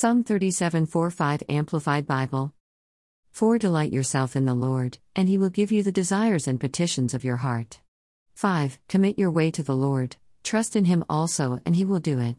Psalm 37 4 5 Amplified Bible. 4 Delight yourself in the Lord, and he will give you the desires and petitions of your heart. 5 Commit your way to the Lord, trust in him also, and he will do it.